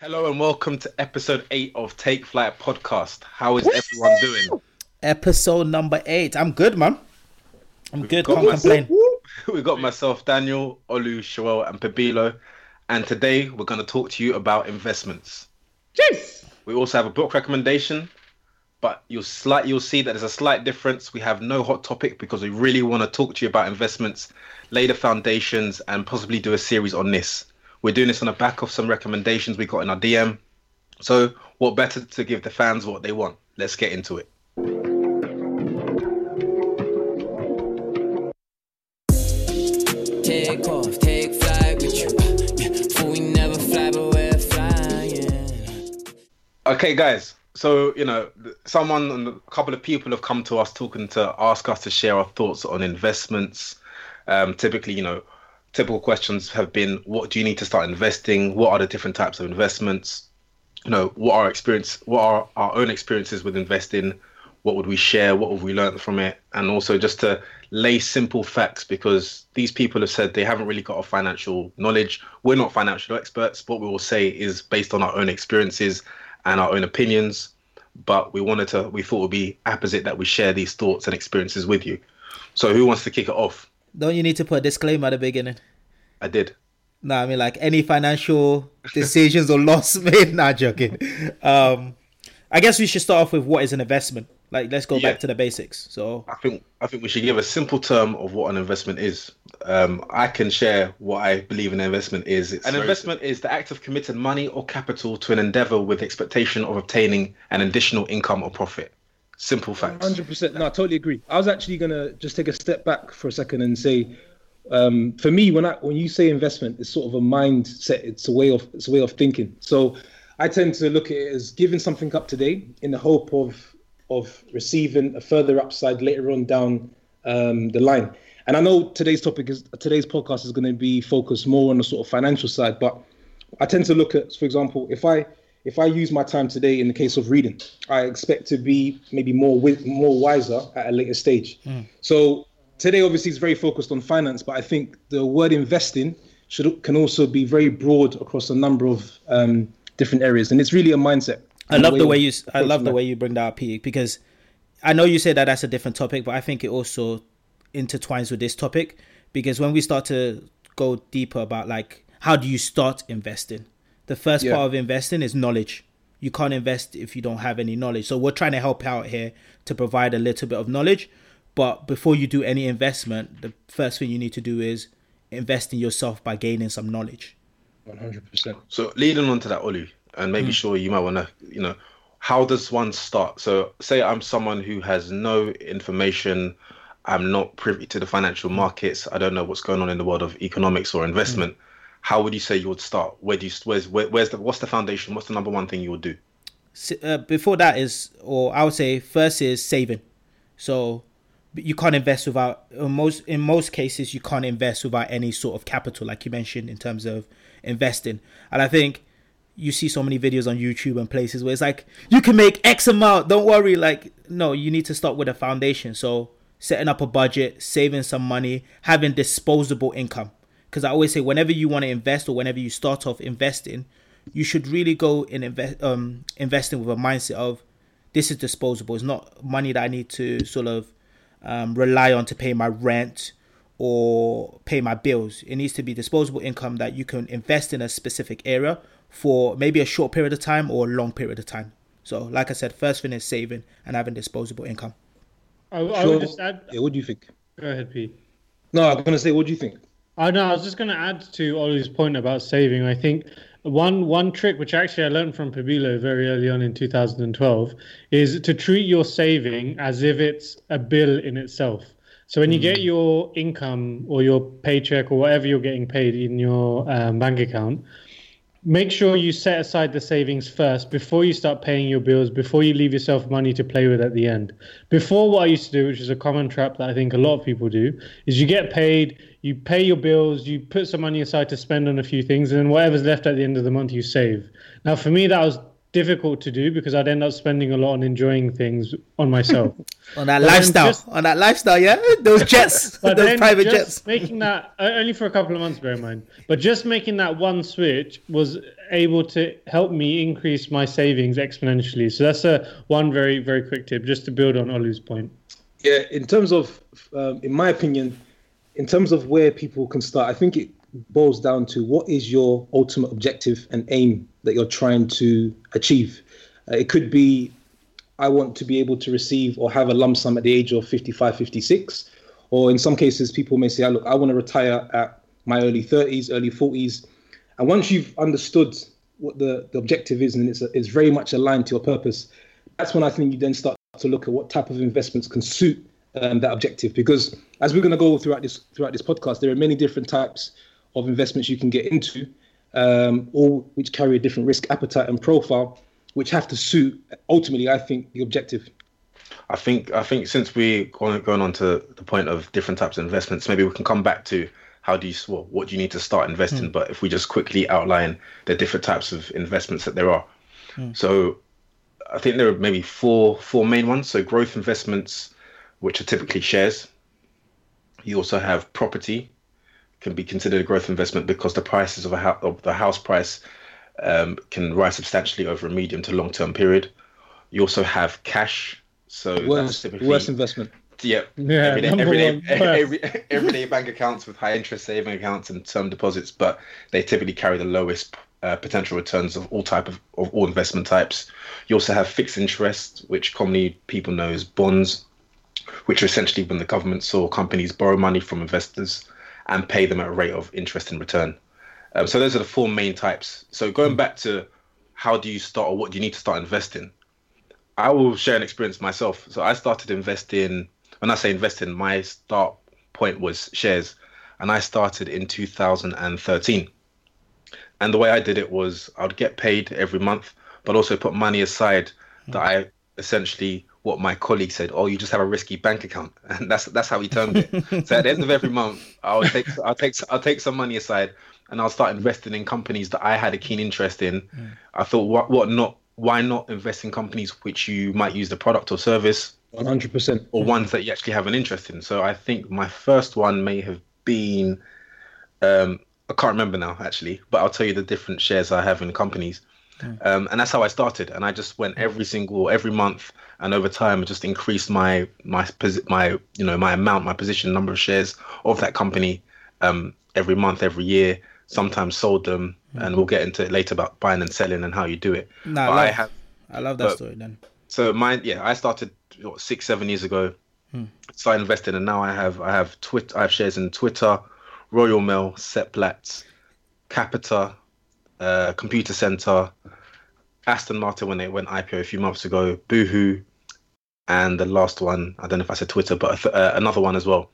Hello and welcome to episode eight of Take Flight podcast. How is everyone doing? Episode number eight. I'm good, man. I'm good. Can't myself- complain. We got myself, Daniel, Olu, Shoel, and Pabilo, and today we're going to talk to you about investments. Jeez. We also have a book recommendation, but you'll slight you'll see that there's a slight difference. We have no hot topic because we really want to talk to you about investments, lay the foundations, and possibly do a series on this. We're doing this on the back of some recommendations we got in our DM. So, what better to give the fans what they want? Let's get into it. Take off, take flight with you. We never fly, but we're flying. Okay, guys. So you know, someone, and a couple of people have come to us talking to ask us to share our thoughts on investments. Um, typically, you know, typical questions have been, what do you need to start investing? What are the different types of investments? You know, what are experience? What are our own experiences with investing? What would we share? What have we learned from it? And also just to lay simple facts because these people have said they haven't really got a financial knowledge. We're not financial experts. What we will say is based on our own experiences and our own opinions. But we wanted to, we thought it would be apposite that we share these thoughts and experiences with you. So who wants to kick it off? Don't you need to put a disclaimer at the beginning? I did. No, I mean like any financial decisions or loss made. Not joking. Um, I guess we should start off with what is an investment. Like, let's go Yeah. back to the basics. So, I think I think we should give a simple term of what an investment is. Um, I can share what I believe an investment is. an investment is the act of committing money or capital to an endeavor with expectation of obtaining an additional income or profit. Simple facts. Hundred percent. No, I totally agree. I was actually gonna just take a step back for a second and say, um, for me, when I when you say investment, it's sort of a mindset. It's a way of it's a way of thinking. So I tend to look at it as giving something up today in the hope of of receiving a further upside later on down um, the line. And I know today's topic is today's podcast is going to be focused more on the sort of financial side, but I tend to look at, for example, if I if I use my time today in the case of reading, I expect to be maybe more wi- more wiser at a later stage. So today, obviously, is very focused on finance, but I think the word investing should can also be very broad across a number of um, different areas, and it's really a mindset. I love the of way you. I love the way you bring that up, Pete, because I know you said that that's a different topic, but I think it also intertwines with this topic because when we start to go deeper about like how do you start investing, the first Yeah. part of investing is knowledge. You can't invest if you don't have any knowledge. So we're trying to help out here to provide a little bit of knowledge. But before you do any investment, the first thing you need to do is invest in yourself by gaining some knowledge. 100%. So leading on to that, Olu, and maybe mm. sure you might want to, you know, how does one start? So say I'm someone who has no information, I'm not privy to the financial markets, I don't know what's going on in the world of economics or investment. How would you say you would start? Where do you where's where, where's the what's the foundation? What's the number one thing you would do? Uh, before that is, or I would say, first is saving. So you can't invest without in most in most cases you can't invest without any sort of capital, like you mentioned in terms of investing. And I think you see so many videos on YouTube and places where it's like you can make X amount. Don't worry. Like no, you need to start with a foundation. So setting up a budget, saving some money, having disposable income. Because I always say whenever you want to invest or whenever you start off investing, you should really go in invest um investing with a mindset of this is disposable. It's not money that I need to sort of um, rely on to pay my rent or pay my bills. It needs to be disposable income that you can invest in a specific area for maybe a short period of time or a long period of time. So, like I said, first thing is saving and having disposable income. I, I So- would just add. Yeah, what do you think? Go ahead, Pete. No, I'm going to say, what do you think? I know. I was just going to add to Ollie's point about saving. I think one one trick, which actually I learned from Pabilo very early on in 2012, is to treat your saving as if it's a bill in itself. So when you get your income or your paycheck or whatever you're getting paid in your um, bank account, make sure you set aside the savings first before you start paying your bills, before you leave yourself money to play with at the end. Before, what I used to do, which is a common trap that I think a lot of people do, is you get paid, you pay your bills, you put some money aside to spend on a few things, and then whatever's left at the end of the month, you save. Now, for me, that was difficult to do because I'd end up spending a lot on enjoying things on myself. on that But lifestyle, just- on that lifestyle, yeah, those jets, those private just jets. making that only for a couple of months, bear in mind. But just making that one switch was able to help me increase my savings exponentially. So that's a one very very quick tip, just to build on Olu's point. Yeah, in terms of, um, in my opinion, in terms of where people can start, I think it boils down to what is your ultimate objective and aim that you're trying to achieve. Uh, it could be, I want to be able to receive or have a lump sum at the age of 55, 56. Or in some cases, people may say, "Ah, look, I want to retire at my early 30s, early 40s. And once you've understood what the, the objective is and it's, it's very much aligned to your purpose, that's when I think you then start to look at what type of investments can suit um, that objective. Because as we're going to go throughout this throughout this podcast, there are many different types of investments you can get into, um, all which carry a different risk appetite and profile, which have to suit ultimately, I think, the objective. I think I think since we're going going on to the point of different types of investments, maybe we can come back to how do you well, what do you need to start investing. But if we just quickly outline the different types of investments that there are, so I think there are maybe four four main ones. So growth investments, which are typically shares. You also have property, can be considered a growth investment because the prices of a house of the house price um, can rise substantially over a medium to long term period. You also have cash. So Worst, worst investment. yeah, Yeah, everyday, everyday, every, everyday bank accounts with high interest saving accounts and term deposits, but they typically carry the lowest uh, potential returns of all type of, of all investment types. You also have fixed interest, which commonly people know as bonds, which are essentially when the government or companies borrow money from investors and pay them at a rate of interest in return. Um, so those are the four main types. So going back to how do you start or what do you need to start investing? I will share an experience myself. So I started investing. When I say investing, my start point was shares, and I started in 2013. And the way I did it was I'd get paid every month, but also put money aside that I essentially what my colleague said, oh, you just have a risky bank account, and that's that's how he termed it. so at the end of every month, I'll take I'll take I'll take some money aside, and I'll start investing in companies that I had a keen interest in. I thought, what what not? Why not invest in companies which you might use the product or service, One hundred percent. or ones that you actually have an interest in? So I think my first one may have been, um, I can't remember now actually, but I'll tell you the different shares I have in companies. Um, and that's how I started, and I just went every single every month, and over time, I just increased my my my you know my amount, my position, number of shares of that company um, every month, every year. Sometimes sold them, and we'll get into it later about buying and selling and how you do it. Nah, But I I have I love that but- story. Then so mine, yeah, I started what, six, seven years ago. Started investing, and now I have I have Twitter. I have shares in Twitter, Royal Mail, Seplat, Capita, uh, Computacenter, Aston Martin when they went IPO a few months ago, Boohoo, and the last one I don't know if I said Twitter, but th- uh, another one as well.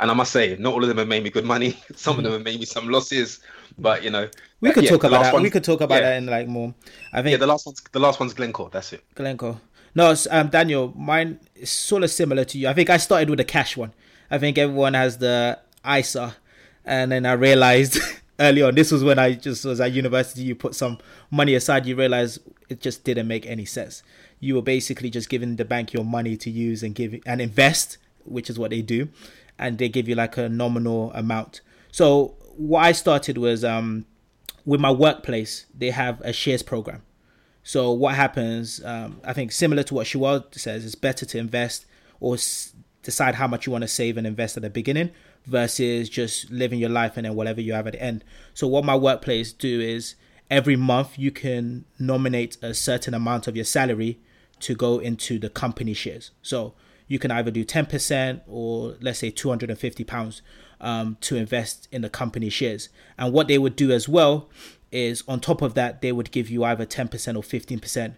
And I must say, not all of them have made me good money. Some of them have made me some losses, but you know, we could yeah, talk about that. one- we could talk about yeah. that in like more. I think Yeah, the last one's the last one's Glencore. That's it. Glencore. No, um, Daniel, mine is sort of similar to you. I think I started with the cash one. I think everyone has the ISA, and then I realized early on this was when I just was at university. You put some money aside, you realize it just didn't make any sense. You were basically just giving the bank your money to use and give and invest, which is what they do, and they give you like a nominal amount. So what I started was um, with my workplace, they have a shares program. So what happens? Um, I think similar to what Shual says, it's better to invest or s- decide how much you want to save and invest at the beginning versus just living your life and then whatever you have at the end. So what my workplace do is every month you can nominate a certain amount of your salary to go into the company shares. So you can either do 10% or let's say 250 pounds um, to invest in the company shares. And what they would do as well is on top of that, they would give you either 10% or 15%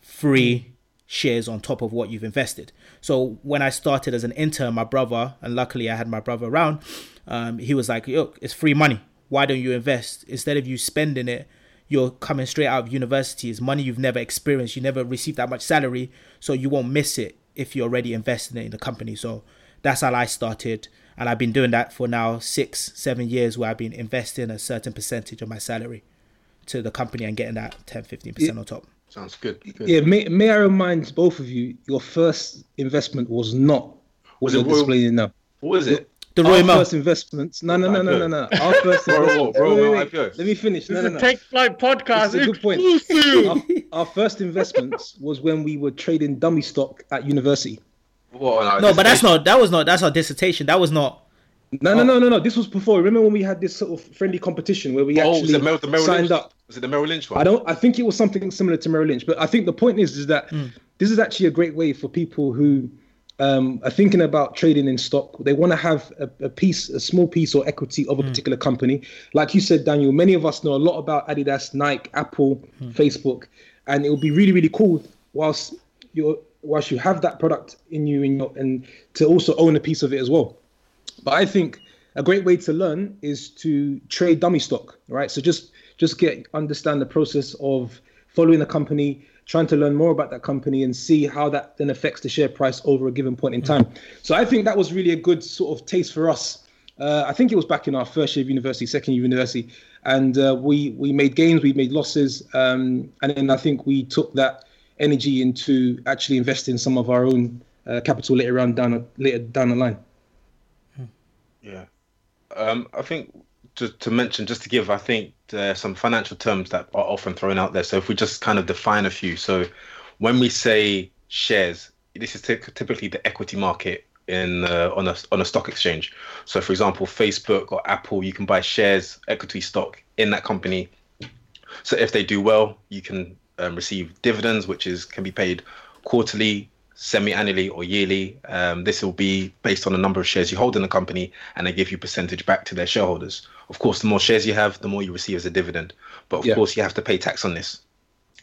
free shares on top of what you've invested. So when I started as an intern, my brother, and luckily I had my brother around, um, he was like, "Look, it's free money. Why don't you invest instead of you spending it?" You're coming straight out of university. It's money you've never experienced. You never received that much salary, so you won't miss it if you're already investing it in the company. So that's how I started, and I've been doing that for now six, seven years, where I've been investing a certain percentage of my salary to the company and getting that 10, 15% on top. Sounds good. good. Yeah, may, may I remind both of you, your first investment was not Was it you're displaying now. What was it? The Our Royal Mail. first investments. No, no, no, no, no, no. Our first Royal- investments. Royal Wait, wait, wait. IPO. Let me finish. No, This no, is no. a Take Flight podcast. This is a good point. Our, our first investments was when we were trading dummy stock at university. What, No, but that's not. That was not. That's our dissertation. That was not. No, no, oh. no, no, no. This was before. Remember when we had this sort of friendly competition where we Oh, was actually it Merrill, the Merrill signed Lynch? up? Was it the Merrill Lynch one? I don't. I think it was something similar to Merrill Lynch, but I think the point is, is that mm. this is actually a great way for people who um, are thinking about trading in stock. They want to have a, a piece, a small piece or equity of a mm. particular company. Like you said, Daniel, many of us know a lot about Adidas, Nike, Apple, mm. Facebook, and it would be really, really cool whilst you're whilst you have that product in you in your, and to also own a piece of it as well. But I think a great way to learn is to trade dummy stock, right? So just just get understand the process of following a company, trying to learn more about that company and see how that then affects the share price over a given point in time. So I think that was really a good sort of taste for us. Uh, I think it was back in our first year of university, second year of university, and uh, we we made gains, we made losses, um, and then I think we took that energy into actually investing some of our own uh, capital later on down later down the line. Yeah. Um, I think to, to mention, just to give, I think are some financial terms that are often thrown out there. So if we just kind of define a few. So when we say shares, this is ty- typically the equity market in uh, on a on a stock exchange. So for example, Facebook or Apple, you can buy shares, equity stock in that company. So if they do well, you can um, receive dividends, which is can be paid quarterly, semi-annually, or yearly. Um, this will be based on the number of shares you hold in the company, and they give you percentage back to their shareholders. Of course, the more shares you have, the more you receive as a dividend. But of Yeah. course, you have to pay tax on this.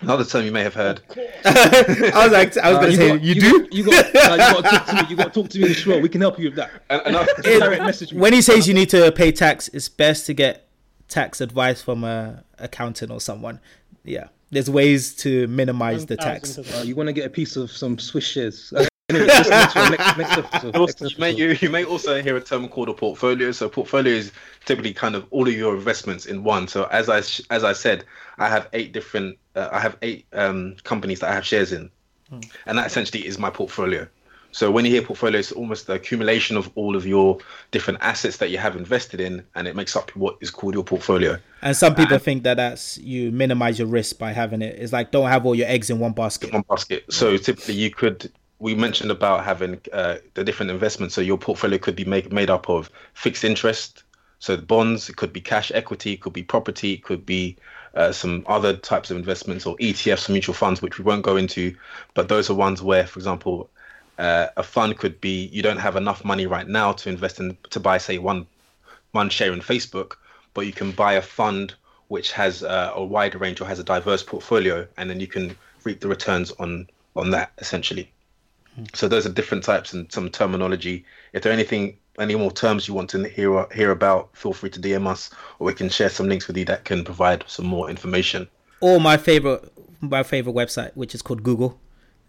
Another term you may have heard. I was like, I was Uh, gonna say, got- you, you do. Got, you got, uh, you got to talk to me. You got to talk to me in the show. We can help you with that. And, and I- Just direct message me. when he says you need to pay tax, it's best to get tax advice from a accountant or someone. Yeah, there's ways to minimize the tax. Uh, you want to get a piece of some Swiss shares. Uh, anyway, next, next, next episode. Also, you, may, you, you may also hear a term called a portfolio. So portfolio is typically kind of all of your investments in one. So as I as I said, I have eight different. Uh, I have eight um, companies that I have shares in, and that essentially is my portfolio. So when you hear portfolio, it's almost the accumulation of all of your different assets that you have invested in, and it makes up what is called your portfolio. And some people think that that's you minimize your risk by having it. It's like don't have all your eggs in one basket. one basket. So typically, you could. We mentioned about having uh, the different investments. So your portfolio could be made made up of fixed interest, so the bonds. It could be cash equity. It could be property. It could be uh, some other types of investments or ETFs, mutual funds, which we won't go into. But those are ones where, for example, uh, a fund could be you don't have enough money right now to invest in to buy, say, one one share in Facebook, but you can buy a fund which has uh, a wide range or has a diverse portfolio, and then you can reap the returns on on that essentially. So those are different types and some terminology. If there are anything, any more terms you want to hear hear about, feel free to DM us, or we can share some links with you that can provide some more information. Or my favorite, my favorite website, which is called Google.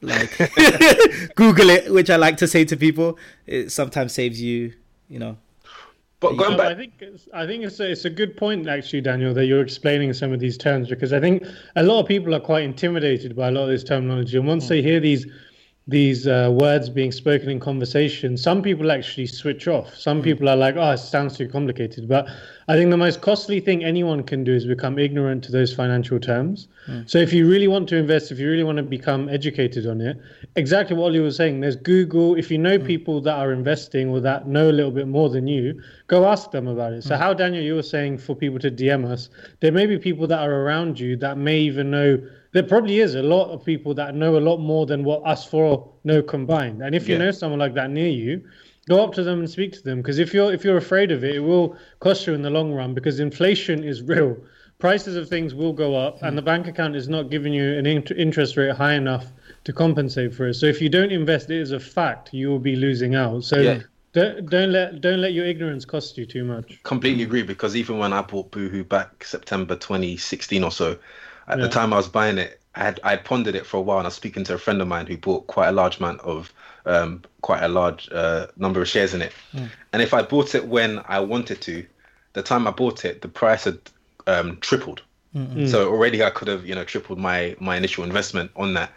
Like Google it, which I like to say to people. It sometimes saves you, you know. But going No, I back, think it's, I think it's a, it's a good point actually, Daniel, that you're explaining some of these terms because I think a lot of people are quite intimidated by a lot of this terminology, and once hmm. they hear these these uh, words being spoken in conversation, some people actually switch off. Some mm. people are like, "Oh, it sounds too complicated." But I think the most costly thing anyone can do is become ignorant to those financial terms. Mm. So if you really want to invest, if you really want to become educated on it, exactly what Ollie was saying. There's Google. If you know mm. people that are investing or that know a little bit more than you, go ask them about it. So how Daniel, you were saying for people to DM us, there may be people that are around you that may even know. There probably is a lot of people that know a lot more than what us four know combined. And if you Yeah. know someone like that near you, go up to them and speak to them because if you're if you're afraid of it, it will cost you in the long run because inflation is real. Prices of things will go up, and the bank account is not giving you an int- interest rate high enough to compensate for it. So if you don't invest, it is a fact you will be losing out. So Yeah. don't, don't let don't let your ignorance cost you too much. completely agree because even when I bought Boohoo back September 2016 or so, at Yeah. the time I was buying it, I had I had pondered it for a while, and I was speaking to a friend of mine who bought quite a large amount of um, quite a large uh, number of shares in it. And if I bought it when I wanted to, the time I bought it, the price had um, tripled. So already I could have you know tripled my my initial investment on that.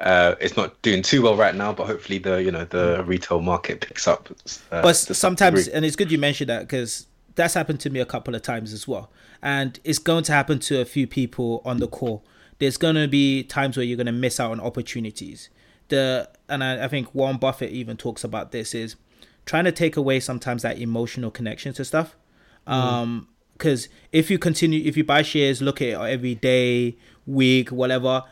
Uh, it's not doing too well right now, but hopefully the you know the retail market picks up. Uh, but sometimes and it's good you mentioned that because that's happened to me a couple of times as well. And it's going to happen to a few people on the call. There's going to be times where you're going to miss out on opportunities. The and I, I think warren buffett even talks about this is trying to take away sometimes that emotional connection to stuff. Um because if you continue if you buy shares look at it every day week whatever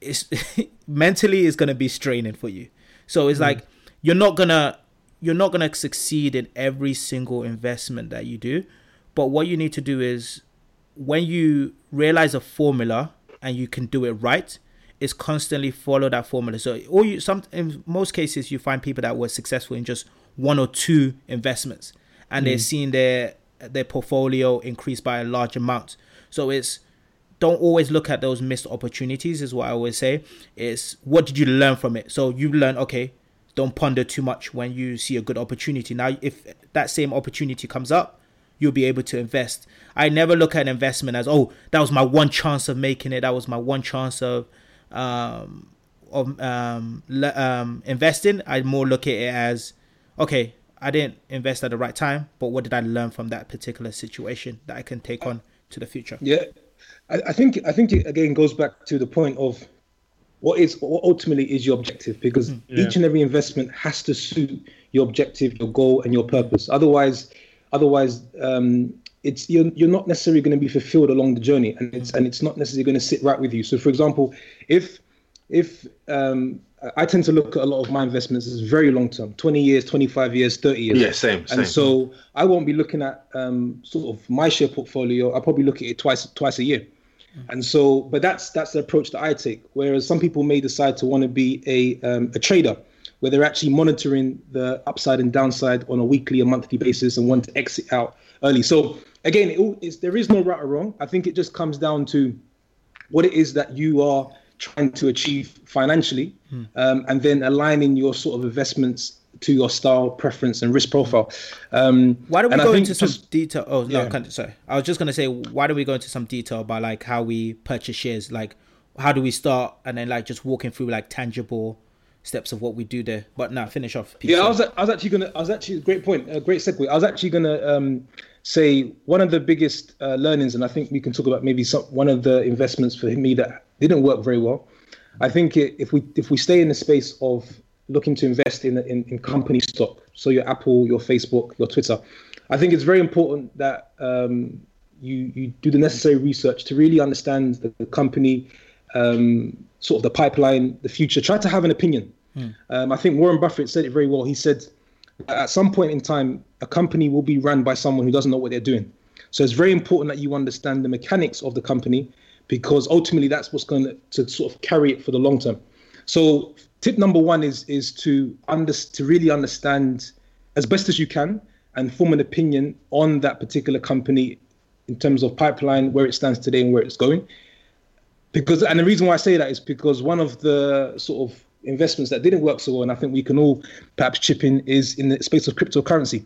it's mentally it's going to be straining for you. So it's like you're not gonna you're not gonna succeed in every single investment that you do but what you need to do is when you realize a formula and you can do it right is constantly follow that formula. So or you some in most cases you find people that were successful in just one or two investments and they're mm. seeing their their portfolio increase by a large amount. So it's don't always look at those missed opportunities is what i always say. Is what did you learn from it? So you learn okay don't ponder too much when you see a good opportunity. Now if that same opportunity comes up you'll be able to invest. I never look at an investment as oh that was my one chance of making it. That was my one chance of um of um, le- um investing. I more look at it as okay i didn't invest at the right time but what did i learn from that particular situation that i can take on to the future? Yeah, I, I think I think it again goes back to the point of what is what ultimately is your objective because each and every investment has to suit your objective, your goal, and your purpose. Otherwise, otherwise, um, it's you're, you're not necessarily going to be fulfilled along the journey, and it's and it's not necessarily going to sit right with you. So, for example, if if um, I tend to look at a lot of my investments as very long term 20 years 25 years 30 years Yeah, same, same. and so i won't be looking at um, sort of my share portfolio i'll probably look at it twice twice a year and so but that's that's the approach that i take whereas some people may decide to want to be a um, a trader where they're actually monitoring the upside and downside on a weekly or monthly basis and want to exit out early. So again it all is there is no right or wrong. I think it just comes down to what it is that you are trying to achieve financially, um, and then aligning your sort of investments to your style, preference, and risk profile. Um, Why don't we go into some just- detail? Oh no, Yeah. can- sorry. I was just gonna say, why don't we go into some detail about like how we purchase shares? Like, how do we start, and then like just walking through like tangible steps of what we do there. But now finish off. Pete, Yeah, I was I was actually gonna I was actually great point, a great segue. I was actually gonna um, say one of the biggest uh, learnings, and I think we can talk about maybe some one of the investments for me that didn't work very well. I think it, if we if we stay in the space of looking to invest in, in in company stock, so your Apple, your Facebook, your Twitter, I think it's very important that um, you you do the necessary research to really understand the, the company, um, sort of the pipeline, the future. Try to have an opinion. Um, I think Warren Buffett said it very well. He said, at some point in time, a company will be run by someone who doesn't know what they're doing. So it's very important that you understand the mechanics of the company because ultimately that's what's going to, to sort of carry it for the long term. So tip number one is is to under, to really understand as best as you can and form an opinion on that particular company in terms of pipeline, where it stands today and where it's going because and the reason why I say that is because one of the sort of investments that didn't work so well, and I think we can all perhaps chip in, is in the space of cryptocurrency.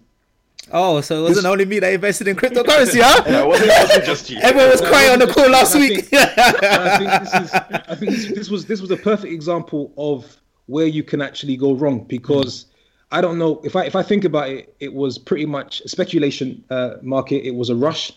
Oh, so it wasn't only me that invested in cryptocurrency, huh? Yeah, it wasn't, it wasn't just you. Everyone was crying on the call last And I week. think- I think this is, I think this, this was this was a perfect example of where you can actually go wrong because I don't know if I if I think about it, it was pretty much a speculation uh, market. It was a rush.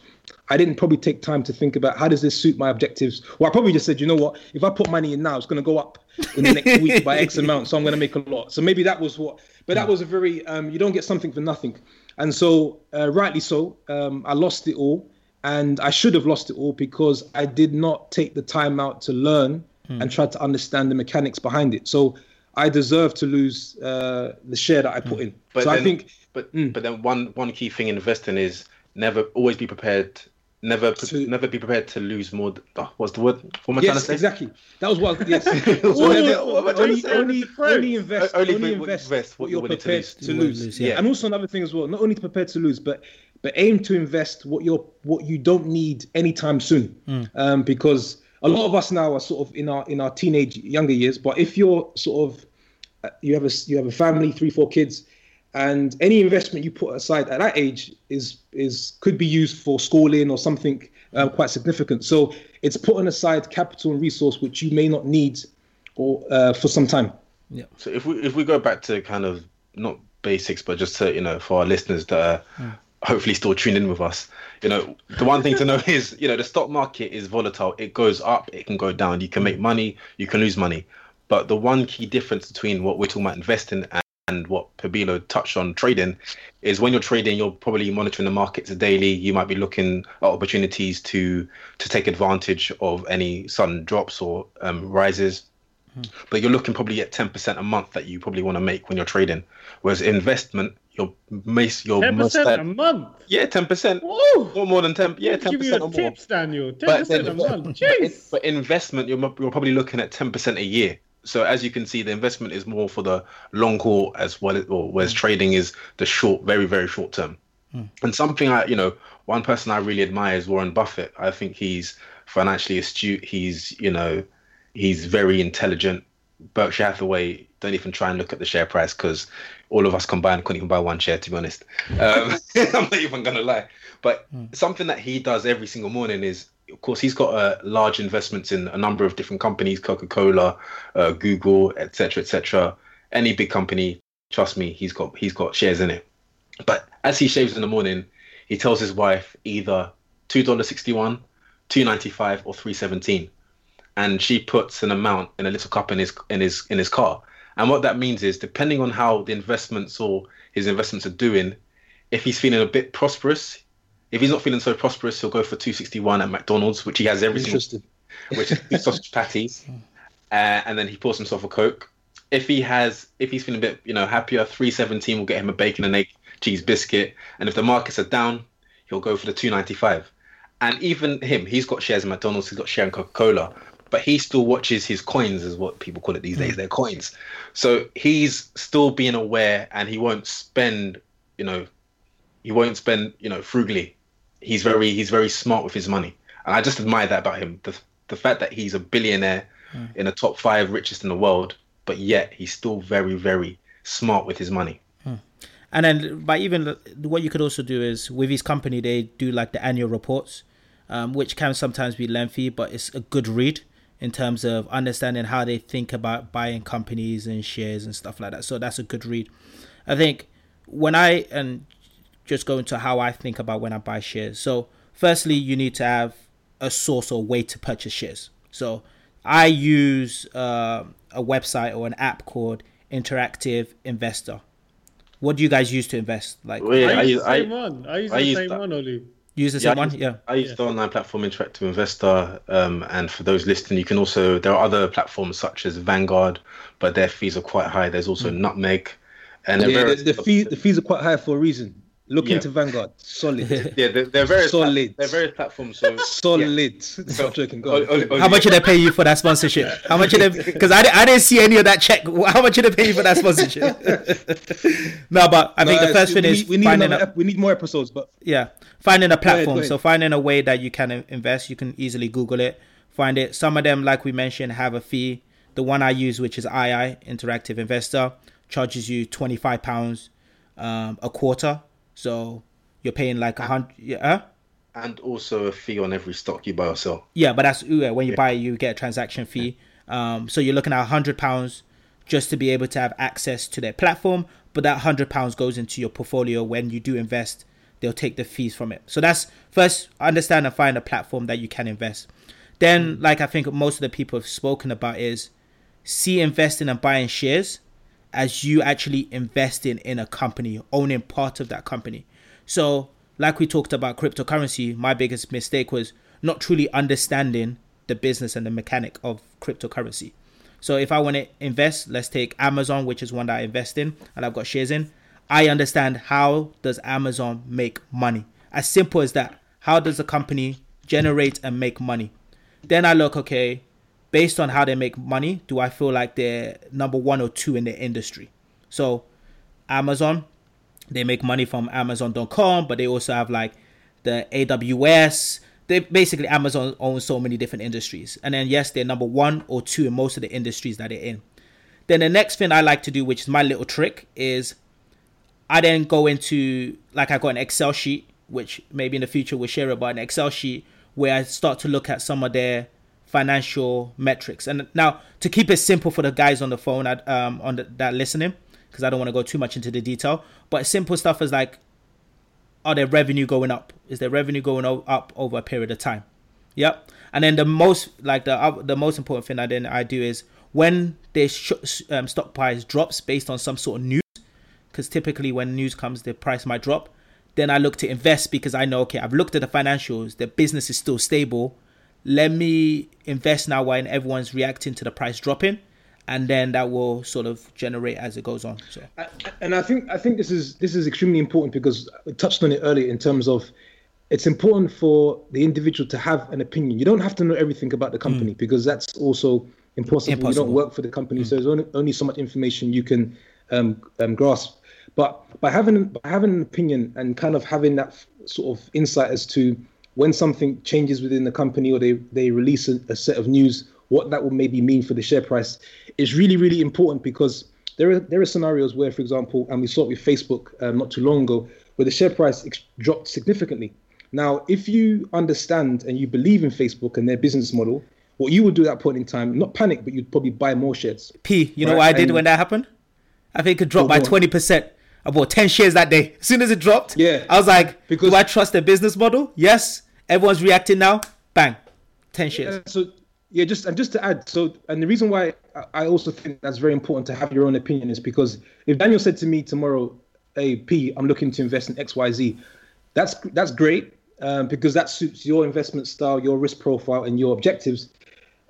I didn't probably take time to think about how does this suit my objectives. Well, I probably just said, you know what, if I put money in now, it's going to go up in the next week by X amount, so I'm going to make a lot. So maybe that was what, but that was a very um, you don't get something for nothing, and so uh, rightly so, um, I lost it all, and I should have lost it all because I did not take the time out to learn and try to understand the mechanics behind it. So I deserve to lose uh, the share that I put in. But so then, I think but but then one one key thing in investing is never always be prepared. Never To- never be prepared to lose more. th- oh, what's the word? What am I trying to yes, say? exactly. That was what. I- Yes. What So am I- never- what am I trying to only, say? only, only invest. Only Only, what- what invest invest what what you're you're willing to prepared lose. to lose. lose, yeah. And also another thing as well. Not only prepared to lose, but but aim to invest what you're what you don't need anytime soon. Um, because a lot of us now are sort of in our in our teenage younger years. But if you're sort of uh, you have a you have a family, three four kids, and any investment you put aside at that age is is could be used for schooling or something uh, quite significant. So it's putting aside capital and resource which you may not need or uh, for some time. Yeah. So if we if we go back to kind of not basics, but just to you know for our listeners that are hopefully still tuned in with us, you know the one thing to know is you know the stock market is volatile. It goes up, it can go down. You can make money, you can lose money. But the one key difference between what we're talking about investing and, what Pabilo touched on trading is when you're trading, you're probably monitoring the markets daily. You might be looking at opportunities to to take advantage of any sudden drops or um, rises but you're looking probably at 10% a month that you probably want to make when you're trading. Whereas investment, you're most, you're Ten most percent a month. yeah, 10%. Woo! Or more than 10, yeah, 10% Give you or a more. tips, Daniel. Ten percent a month. but, in- Jeez. but investment, you're, you're probably looking at 10% a year. So as you can see, the investment is more for the long haul as well, whereas hmm. trading is the short, very, very short term. Hmm. And something I, you know, one person I really admire is Warren Buffett. I think he's financially astute. He's, you know, he's very intelligent. Berkshire Hathaway, don't even try and look at the share price because all of us combined couldn't even buy one share, to be honest. Um, I'm not even going to lie. But hmm. something that he does every single morning is, of course, he's got uh, large investments in a number of different companies, Coca-Cola, uh, Google, etc., etc. Any big company, trust me, he's got he's got shares in it. But as he shaves in the morning, he tells his wife either two dollars sixty one, two ninety five, or three seventeen, and she puts an amount in a little cup in his in his in his car. And what that means is, depending on how the investments or his investments are doing, if he's feeling a bit prosperous, if he's not feeling so prosperous, he'll go for two sixty one at McDonald's, which he has every single which is sausage patties, uh, and then he pours himself a coke. If he has, if he's feeling a bit, you know, happier, three seventeen will get him a bacon and egg cheese biscuit, and if the markets are down, he'll go for the two ninety five. And even him, he's got shares in McDonald's, he's got share in Coca Cola, but he still watches his coins, is what people call it these days. They're coins. So he's still being aware, and he won't spend, you know, he won't spend, you know, frugally. He's very, he's very smart with his money, and I just admire that about him. The the fact that he's a billionaire in the top five richest in the world, but yet he's still very, very smart with his money. And then, by even what you could also do is with his company, they do like the annual reports, um, which can sometimes be lengthy, but it's a good read in terms of understanding how they think about buying companies and shares and stuff like that. So that's a good read. I think when I and just go into how I think about when I buy shares. So, firstly, you need to have a source or way to purchase shares. So, I use uh, a website or an app called Interactive Investor. What do you guys use to invest? Like, Well, yeah, I, I use use- the I- same one. I use I the use same that. one, Olu. use the Yeah, same I one? use, Yeah. I use the online platform Interactive Investor, um, and for those listening, you can also there are other platforms such as Vanguard, but their fees are quite high. There's also Nutmeg, and Yeah, the, the, fee, the fees are quite high for a reason. Look Yeah. into Vanguard. Solid. yeah, they're, they're various pla- Solid. they're very platforms. So Solid. Stop joking. Go on. Oli- Oli- How much did they pay you for that sponsorship? How much did they? Because I, di- I didn't see any of that check. How much did they pay you for that sponsorship? no, but I think the first thing is we need finding another a, we need more episodes, but yeah finding a platform. go ahead. So finding a way that you can invest, you can easily Google it, find it. Some of them, like we mentioned, have a fee. The one I use, which is II Interactive Investor, charges you twenty five pounds um, a quarter. So you're paying like a hundred. Yeah, and also a fee on every stock you buy or sell. Yeah, but that's when you buy you get a transaction fee. Um, so you're looking at a hundred pounds just to be able to have access to their platform. But that hundred pounds goes into your portfolio when you do invest. They'll take the fees from it. So that's first understand and find a platform that you can invest. Then, like I think most of the people have spoken about, is see investing and buying shares as you actually investing in a company, owning part of that company. So, like we talked about cryptocurrency, my biggest mistake was not truly understanding the business and the mechanic of cryptocurrency. So, if I want to invest, let's take Amazon, which is one that I invest in and I've got shares in. I understand how does Amazon make money. As simple as that. How does a company generate and make money? Then I look, okay, based on how they make money, do I feel like they're number one or two in their industry? So, Amazon, they make money from Amazon.com, but they also have like the AWS. They basically Amazon owns so many different industries, and then yes, they're number one or two in most of the industries that they're in. Then the next thing I like to do, which is my little trick, is I then go into like I got an Excel sheet, which maybe in the future we'll share about an Excel sheet where I start to look at some of their financial metrics. And now to keep it simple for the guys on the phone at, um, on the, that listening, because I don't want to go too much into the detail, but simple stuff is like, are their revenue going up? Is their revenue going up over a period of time? Yep. And then the most like the uh, the most important thing I then I do is when their sh- um, stock price drops based on some sort of news, because typically when news comes, the price might drop. Then I look to invest because I know okay, I've looked at the financials, the business is still stable. Let me invest now when everyone's reacting to the price dropping, and then that will sort of generate as it goes on. So and I think I think this is this is extremely important because we touched on it earlier in terms of it's important for the individual to have an opinion. You don't have to know everything about the company because that's also impossible. You don't work for the company, so there's only, only so much information you can um, um, grasp. But by having by having an opinion and kind of having that sort of insight as to when something changes within the company or they they release a, a set of news, what that will maybe mean for the share price is really really important because there are there are scenarios where, for example, and we saw it with Facebook um, not too long ago, where the share price ex- dropped significantly. Now, if you understand and you believe in Facebook and their business model, what you would do at that point in time, not panic, but you'd probably buy more shares. P, you know what I did and- when that happened? I think it dropped by twenty percent. I bought ten shares that day. As soon as it dropped, Yeah. I was like, Because- "Do I trust their business model? Yes." Everyone's reacting now. Bang, ten shares. Uh, so yeah, just and just to add, so and the reason why I- I also think that's very important to have your own opinion is because if Daniel said to me tomorrow, "Hey P, I'm looking to invest in X Y Z," that's that's great um, because that suits your investment style, your risk profile, and your objectives.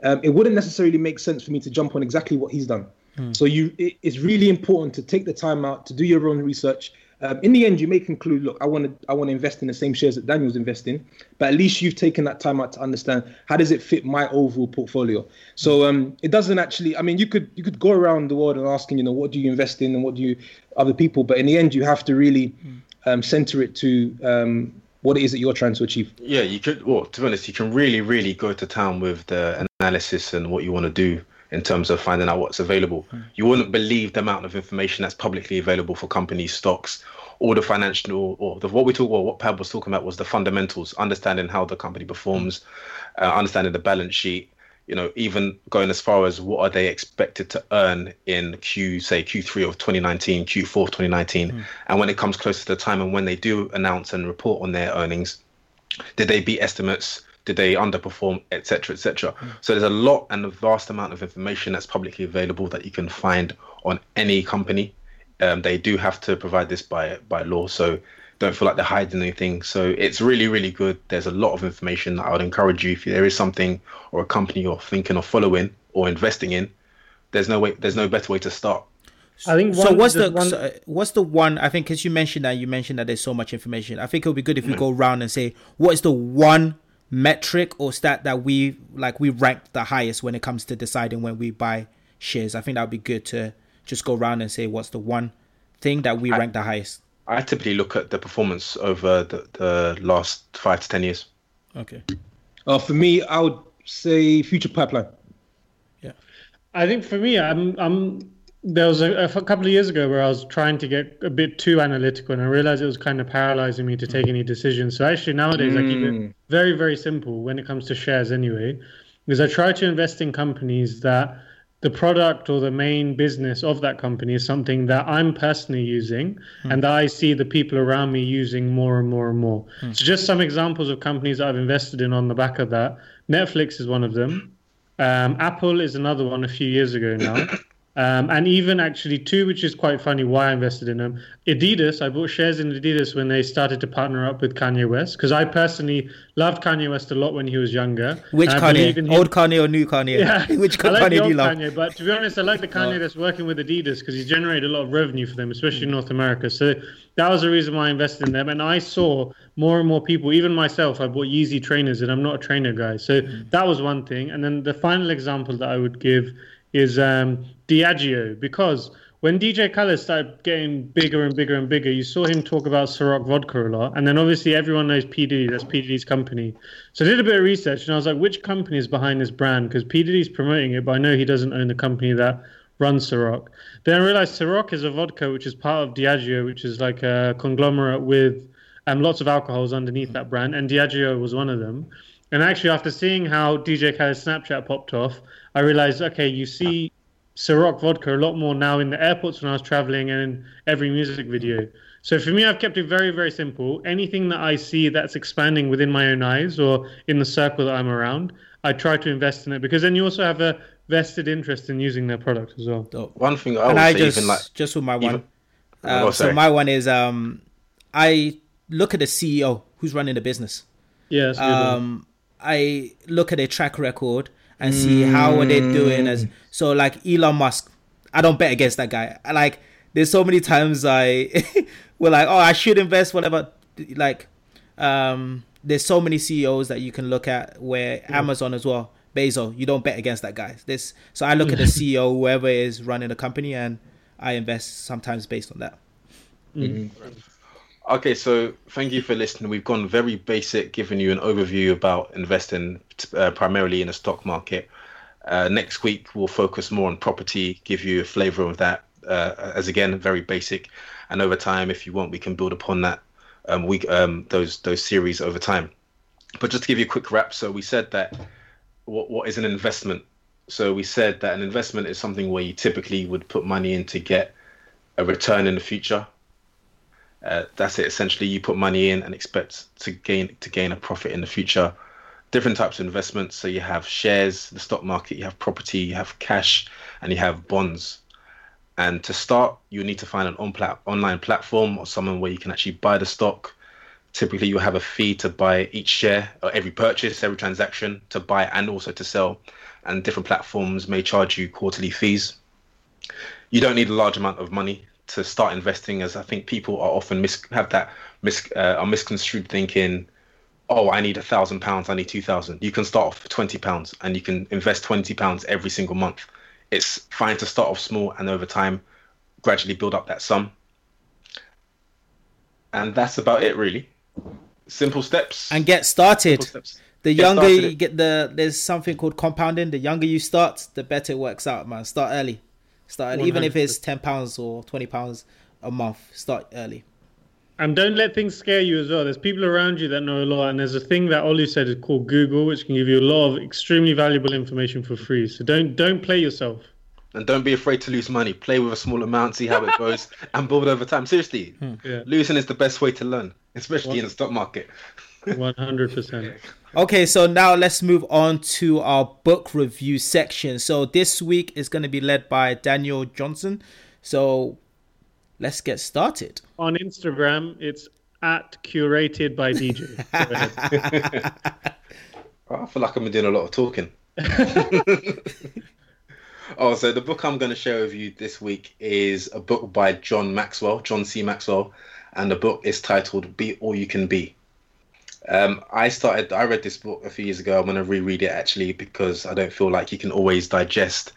Um, it wouldn't necessarily make sense for me to jump on exactly what he's done. So you, it, it's really important to take the time out to do your own research. Um, in the end, you may conclude, look, I want to, I want to invest in the same shares that Daniel's investing, but at least you've taken that time out to understand how does it fit my overall portfolio. So um, it doesn't actually. I mean, you could, you could go around the world and asking, you know, what do you invest in and what do you other people, but in the end, you have to really um, center it to um, what it is that you're trying to achieve. Yeah, you could. Well, to be honest, you can really, really go to town with the analysis and what you want to do in terms of finding out what's available. You wouldn't believe the amount of information that's publicly available for companies, stocks, all the financial or the, what we talk. Well, what Pab was talking about was the fundamentals, understanding how the company performs, uh, understanding the balance sheet. You know, even going as far as what are they expected to earn in Q, say Q3 of 2019, Q4 of 2019, and when it comes closer to the time and when they do announce and report on their earnings, did they beat estimates did they underperform etc etc so there's a lot and a vast amount of information that's publicly available that you can find on any company. Um, they do have to provide this by by law so don't feel like they're hiding anything. So it's really really good. There's a lot of information that i would encourage you if there is something or a company you're thinking of following or investing in there's no way there's no better way to start. I think so what's the there's one- so, uh, what's the one? I think as you mentioned that you mentioned that there's so much information. I think it would be good if we go around and say what is the one metric or stat that we like we rank the highest when it comes to deciding when we buy shares. I think that would be good to just go around and say what's the one thing that we rank the highest. i typically look at the performance over the, the last five to ten years Okay. Uh, for me, I would say future pipeline. Yeah. I think for me, I'm, I'm. There was a couple of years ago where I was trying to get a bit too analytical, and I realized it was kind of paralyzing me to take any decisions. So actually, nowadays I keep it mm. very, very simple when it comes to shares, anyway, because I try to invest in companies that the product or the main business of that company is something that I'm personally using hmm. and that I see the people around me using more and more and more. Hmm. So, just some examples of companies that I've invested in on the back of that. Netflix is one of them. Um, Apple is another one a few years ago now. Um, and even actually two, which is quite funny why I invested in them. Adidas, I bought shares in Adidas when they started to partner up with Kanye West because I personally loved Kanye West a lot when he was younger. Which and I believe Kanye? Old Kanye or new Kanye? yeah, Which I like Kanye the do you old love? Kanye, but to be honest, I like the Kanye that's working with Adidas because he's generated a lot of revenue for them, especially in North America. So that was the reason why I invested in them. And I saw more and more people, even myself, I bought Yeezy trainers, and I'm not a trainer guy. So that was one thing. And then the final example that I would give is um, Diageo, because when DJ Khaled started getting bigger and bigger and bigger, you saw him talk about Ciroc vodka a lot. And then obviously everyone knows P. Diddy, that's P. Diddy's company. So I did a bit of research and I was like, which company is behind this brand? Because P. Diddy's promoting it, but I know he doesn't own the company that runs Ciroc. Then I realized Ciroc is a vodka which is part of Diageo, which is like a conglomerate with um, lots of alcohols underneath that brand. And Diageo was one of them. And actually, after seeing how DJ Khaled's Snapchat popped off, I realized, okay, you see Ciroc vodka a lot more now in the airports when I was traveling and in every music video. So for me, I've kept it very, very simple. Anything that I see that's expanding within my own eyes or in the circle that I'm around, I try to invest in it because then you also have a vested interest in using their product as well. Dope. One thing I and I say, just even like just with my one. even- Um, Oh, so my one is um, I look at the CEO who's running the business. Yeah, that's a good one. Um, I look at their track record and see how are they doing. As so, like Elon Musk, I don't bet against that guy. I like. There's so many times I, we're like, oh, I should invest, whatever. Like, um, there's so many CEOs that you can look at. Where Amazon as well, Bezos, you don't bet against that guy. This, so I look at the CEO, whoever is running the company, and I invest sometimes based on that. Okay, so thank you for listening. We've gone very basic, giving you an overview about investing uh, primarily in the stock market. Uh, next week, we'll focus more on property, give you a flavor of that, uh, as again, very basic. And over time, if you want, we can build upon that. Um, we um, those those series over time. But just to give you a quick wrap, so we said that what what is an investment? So we said that an investment is something where you typically would put money in to get a return in the future. Uh, that's it. Essentially, you put money in and expect to gain to gain a profit in the future. Different types of investments. So you have shares, the stock market, you have property, you have cash, and you have bonds. And to start, you need to find an on plat- online platform or someone where you can actually buy the stock. Typically, you have a fee to buy each share or every purchase, every transaction to buy and also to sell. And different platforms may charge you quarterly fees you don't need a large amount of money to start investing as i think people are often mis- have that mis- uh, are misconstrued thinking oh i need a thousand pounds i need two thousand you can start off with 20 pounds and you can invest 20 pounds every single month it's fine to start off small and over time gradually build up that sum and that's about it really simple steps And get started. The Get younger started. you get, the there's something called compounding. The younger you start, the better it works out, man. Start early. Start early. even if it's ten pounds or twenty pounds a month. Start early. And don't let things scare you as well. There's people around you that know a lot, and there's a thing that Olu said is called Google, which can give you a lot of extremely valuable information for free. So don't don't play yourself. and don't be afraid to lose money play with a small amount see how it goes and build over time seriously hmm. Yeah. losing is the best way to learn especially in the stock market One hundred percent. Okay, so now let's move on to our book review section. So this week is going to be led by Daniel Johnson. So let's get started. On Instagram, it's at curated by DJ. Go ahead. Oh, I feel like I'm doing a lot of talking. oh, so the book I'm going to share with you this week is a book by John Maxwell, John C. Maxwell, and the book is titled "Be All You Can Be." Um, I started, I read this book a few years ago. I'm going to reread it actually because I don't feel like you can always digest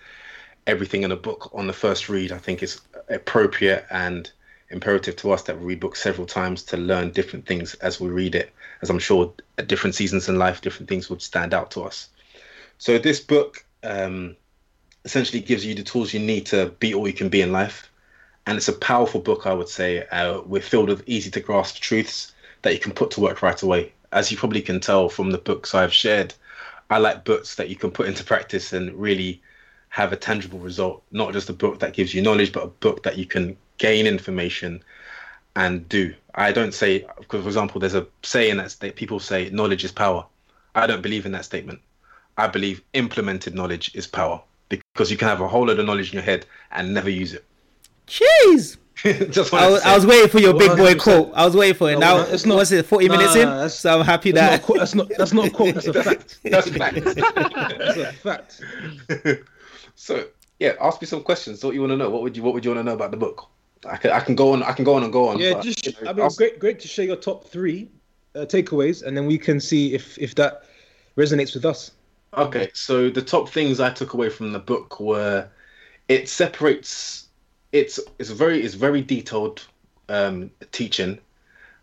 everything in a book on the first read. I think it's appropriate and imperative to us that we read books several times to learn different things as we read it, as I'm sure at different seasons in life, different things would stand out to us. So this book um, essentially gives you the tools you need to be all you can be in life. And it's a powerful book, I would say. Uh, we're filled with easy to grasp truths that you can put to work right away. As you probably can tell from the books I've shared, I like books that you can put into practice and really have a tangible result. Not just a book that gives you knowledge, but a book that you can gain information and do. I don't say, for example, there's a saying that state people say knowledge is power. I don't believe in that statement. I believe implemented knowledge is power because you can have a whole load of knowledge in your head and never use it. Jeez. just I was, to I was waiting for your big boy quote. I was waiting for it. No, now, it's not- what's it, 40 minutes in? So I'm happy That's not, that. that's not that's not a quote. That's a fact. That's fact. That's a fact. so yeah, ask me some questions. What you want to know? What would you What would you want to know about the book? I can I can go on. I can go on and go on. Yeah, but, just you know, I mean, ask- great, great to share your top three uh, takeaways, and then we can see if if that resonates with us. Okay, so the top things I took away from the book were it separates it's it's very it's very detailed um teaching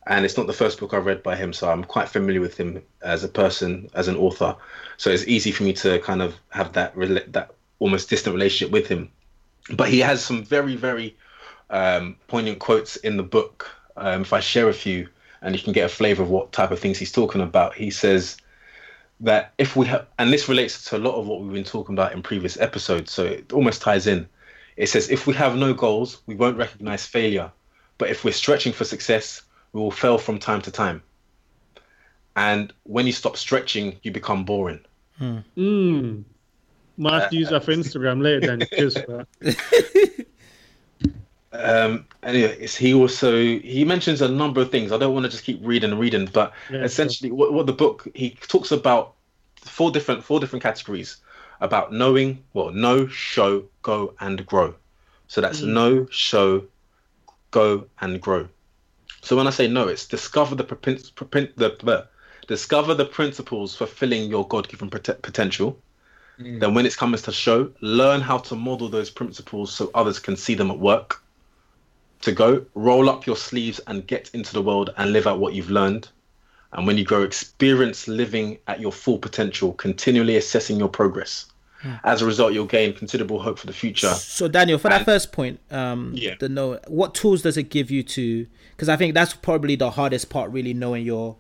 and it's not the first book I've read by him so I'm quite familiar with him as a person as an author. So it's easy for me to kind of have that that almost distant relationship with him. But he has some very very um poignant quotes in the book. Um if I share a few and you can get a flavor of what type of things he's talking about he says that if we have, and this relates to a lot of what we've been talking about in previous episodes, so it almost ties in. It says, if we have no goals, we won't recognize failure. But if we're stretching for success, we will fail from time to time. And when you stop stretching, you become boring. Mm. Might have to use that for Instagram later then. Cheers for that. Um, anyway, he also he mentions a number of things. I don't want to just keep reading and reading, but Yeah, essentially, what, what the book he talks about four different four different categories about knowing, well, know, show, go, and grow. So that's mm. know, show, go, and grow. So when I say no, it's discover the propin- propin- the, the discover the principles fulfilling your God-given pot- potential. Mm. Then when it comes to show, learn how to model those principles so others can see them at work. To go, roll up your sleeves and get into the world and live out what you've learned. And when you grow, experience living at your full potential, continually assessing your progress. As a result, you'll gain considerable hope for the future. So Daniel, for that first point, um, Yeah. the know, what tools does it give you to? Because I think that's probably the hardest part, really knowing your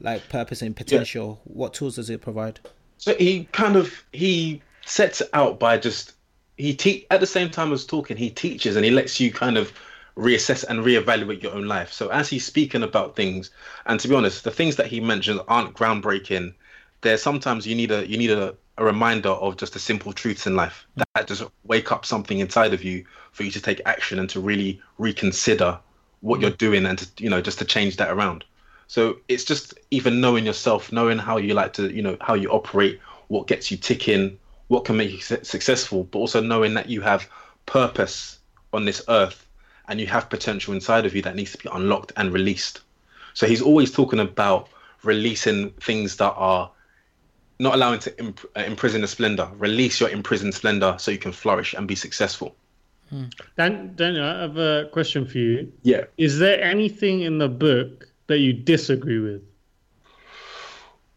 like purpose and potential. What tools does it provide? So he kind of he sets it out by just he te- at the same time as talking, he teaches and he lets you kind of reassess and reevaluate your own life. So as he's speaking about things, and to be honest, the things that he mentions aren't groundbreaking. There's sometimes you need a you need a, a reminder of just the simple truths in life that just wake up something inside of you for you to take action and to really reconsider what you're doing and to you know just to change that around. So it's just even knowing yourself, knowing how you like to, you know, how you operate, what gets you ticking, what can make you successful, but also knowing that you have purpose on this earth and you have potential inside of you that needs to be unlocked and released. So he's always talking about releasing things that are not allowing to imp- uh, imprison the splendor. Release your imprisoned splendor so you can flourish and be successful. Dan, Daniel, I have a question for you. Yeah. Is there anything in the book that you disagree with?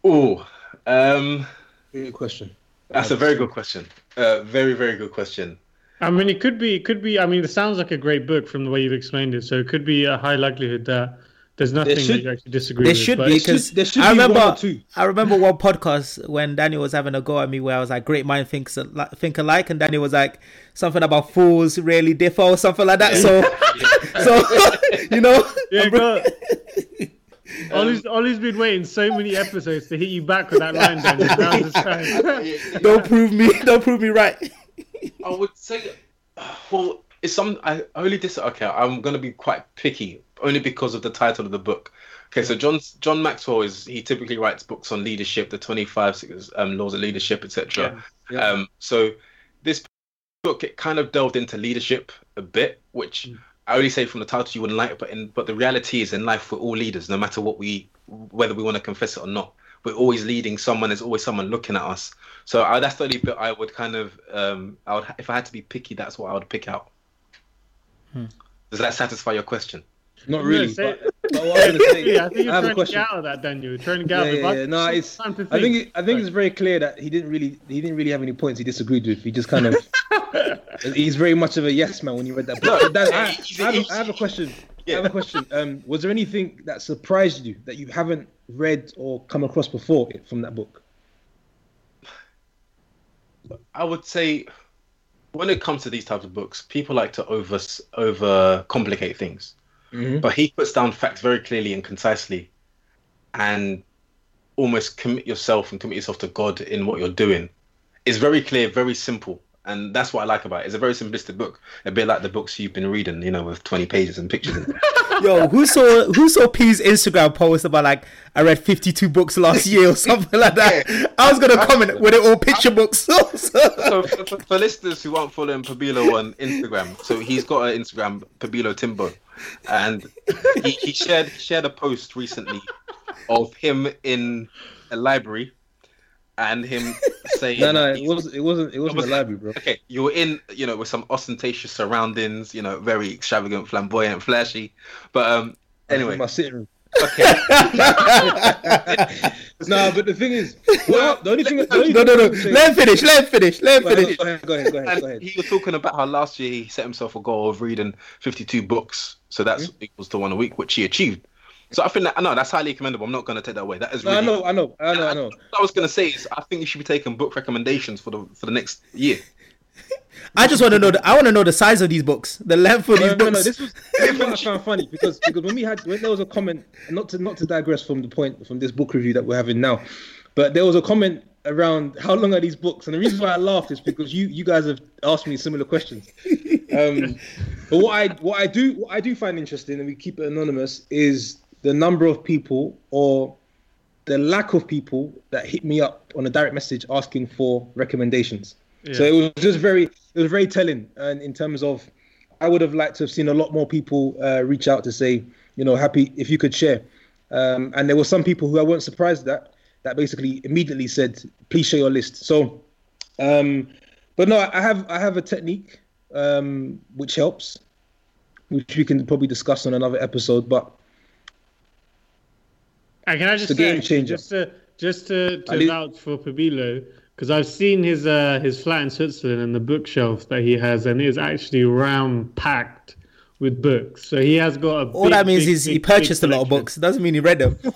Oh, um, Good question. that's a very good question. Uh, very, very good question. I mean, it could be, it could be. I mean, it sounds like a great book from the way you've explained it. So it could be a high likelihood that there's nothing that should- you actually disagree There with. should be because should- there should I be one remember or two. I remember one podcast when Daniel was having a go at me where I was like, "Great mind thinks al- think alike," and Daniel was like, "Something about fools rarely differ" or something like that. So, so you know, Yeah, I'm- go. Ollie's, Ollie's been waiting so many episodes to hit you back with that line, Daniel. Now's his don't prove me, don't prove me right. I would say, well, it's some. I only dis. Okay, I'm gonna be quite picky, only because of the title of the book. Okay, so John John Maxwell is he typically writes books on leadership, the 25 um, laws of leadership, etc. Yeah, yeah. Um, so this book it kind of delved into leadership a bit, which I only say from the title you wouldn't like, but in but the reality is in life we're all leaders, no matter what we whether we want to confess it or not. We're always leading someone. There's always someone looking at us. So I, that's the only bit I would kind of um, I would if I had to be picky, that's what I would pick out. Does that satisfy your question? Not really. Yeah, say- but, but what I was gonna say, yeah, I think you're I trying to get out of that, Daniel. You're trying to get Yeah, out of it. yeah, yeah. No, some it's. time to I think. It, I think it's very clear that he didn't really. He didn't really have any points he disagreed with. He just kind of. he's very much of a yes man when you read that book. But Dan, I, I have, he's- a, I have a question. I have a question. Um, was there anything that surprised you that you haven't read or come across before from that book? I would say when it comes to these types of books, people like to over over complicate things. Mm-hmm. But he puts down facts very clearly and concisely, and almost commit yourself and commit yourself to God in what you're doing. It's very clear, very simple, and that's what I like about it. It's a very simplistic book, a bit like the books you've been reading, you know, with 20 pages and pictures. Yo, who saw who saw P's Instagram post about like I read fifty two books last year or something like that? I was gonna comment with it all picture books. so for, for, for listeners who aren't following Pabilo on Instagram, so he's got an Instagram, Pabilo Timbo, and he, he shared shared a post recently of him in a library and him saying, No, no, it wasn't It wasn't. It wasn't was a library, bro. Okay, you were in, you know, with some ostentatious surroundings, you know, very extravagant, flamboyant, flashy, but um, anyway, In my sitting room. okay, No, but the thing is, well, the only thing. The only no, thing no, no. Let him finish. Let him finish. Let him Go finish. go ahead, go ahead, go ahead, go ahead. he was talking about how last year he set himself a goal of reading 52 books, so that's equals to one a week, which he achieved. So I think that no, that's highly commendable. I'm not going to take that away. That is No, really. I know, I know, I know, I know. What I was going to say is I think you should be taking book recommendations for the for the next year. I just want to know. The, I want to know the size of these books, the length of these No, no, books. no. This was this is what I found funny because because when we had when there was a comment, not to not to digress from the point from this book review that we're having now, but there was a comment around how long are these books, and the reason why I laughed is because you you guys have asked me similar questions. Um, but what I what I do what I do find interesting, and we keep it anonymous, is the number of people or the lack of people that hit me up on a direct message asking for recommendations. So it was just very, it was very telling, and in terms of, I would have liked to have seen a lot more people uh, reach out to say, you know, happy if you could share. Um, and there were some people who I weren't surprised that that basically immediately said, please share your list. So, um, but no, I have I have a technique um, which helps, which we can probably discuss on another episode. But And can I just It's a say, game changer. just to just to, I to did- vouch for Pabilo, because I've seen his uh, his flat in Switzerland and the bookshelf that he has, and it is actually round packed with books. So he has got a. All big, that means big, is he purchased a lot of books. It doesn't mean he read them. uh,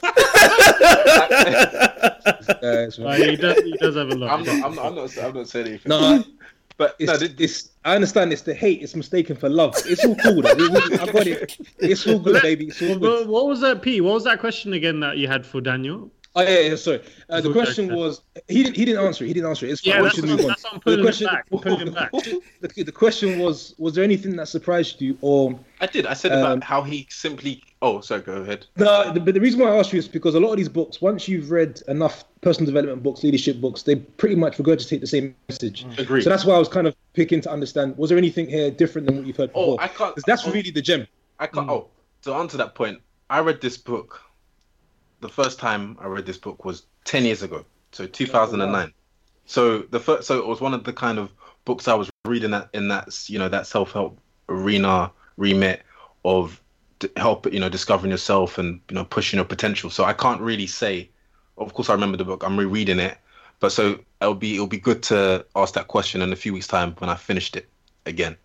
it's- Uh, he does. He does have a lot. I'm not. I'm not. I'm not. I'm not saying anything. no, I- but it's, no, th- it's I understand it's the hate, it's mistaken for love. It's all cool. though. We- we- I got it. It's all good, baby. It's all good. what was that, P? What was that question again that you had for Daniel? Oh yeah, yeah sorry. Uh, the Okay. question was he didn't he didn't answer it. He didn't answer it. It's fine. Yeah, that's what- move on. that's what I'm The pulling it question, back, I'm pulling back. the, the question was was there anything that surprised you or I did. I said Um, about how he simply. Oh, sorry. Go ahead. no? The, but the reason why I asked you is because a lot of these books, once you've read enough personal development books, leadership books, they pretty much regurgitate the same message. Agreed. So that's why I was kind of picking to understand: was there anything here different than what you've heard Oh. I can't. that's oh, really the gem. I can't. Oh, to answer that point, I read this book. The first time I read this book was ten years ago, so 2009. So the first, so it was one of the kind of books I was reading that in that you know that self help arena remit of help you know discovering yourself and you know pushing your potential. So I can't really say. Of course, I remember the book. I'm rereading it, but so it'll be it'll be good to ask that question in a few weeks' time when I finished it again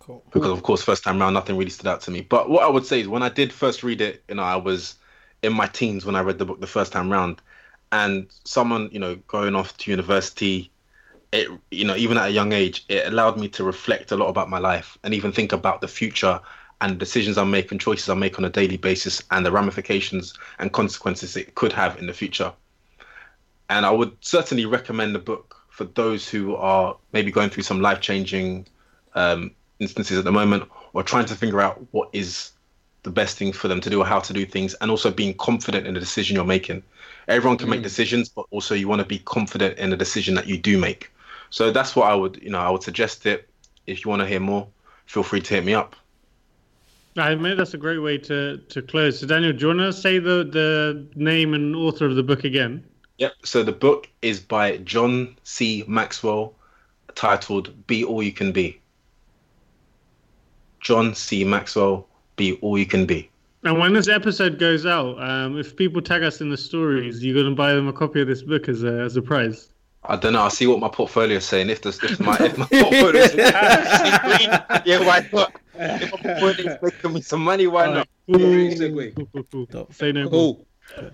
Cool. because of course first time round nothing really stood out to me but what i would say is when i did first read it you know i was in my teens when i read the book the first time round and someone you know going off to university it you know even at a young age it allowed me to reflect a lot about my life and even think about the future and decisions i make and choices i make on a daily basis and the ramifications and consequences it could have in the future. And i would certainly recommend the book for those who are maybe going through some life-changing um, instances at the moment or trying to figure out what is the best thing for them to do or how to do things and also being confident in the decision you're making. Everyone can make decisions but also you want to be confident in the decision that you do make so that's what i would you know i would suggest it if you want to hear more feel free to hit me up I mean, that's a great way to, to close. So, Daniel, do you want to say the, the name and author of the book again? Yep. So the book is by John C. Maxwell, titled "Be All You Can Be." John C. Maxwell, "Be All You Can Be." And when this episode goes out, um, if people tag us in the stories, you're going to buy them a copy of this book as a, as a prize. I don't know. I'll see what my portfolio is saying. If this, if my, if my portfolio is yeah, why not? If my portfolio is making me some money, why not? Great segue. Cool, cool, cool. Dope. Say no. Cool.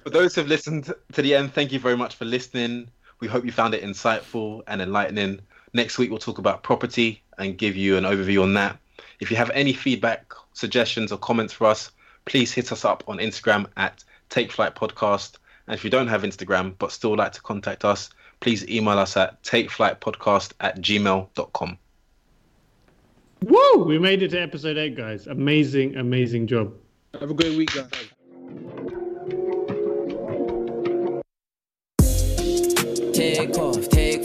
For those who've listened to the end, thank you very much for listening. We hope you found it insightful and enlightening. Next week, we'll talk about property and give you an overview on that. If you have any feedback, suggestions, or comments for us, please hit us up on Instagram at Take Flight Podcast. And if you don't have Instagram but still like to contact us, please email us at takeflightpodcast at gmail.com. Woo! We made it to episode eight, guys. Amazing, amazing job. Have a great week, guys. Take off, take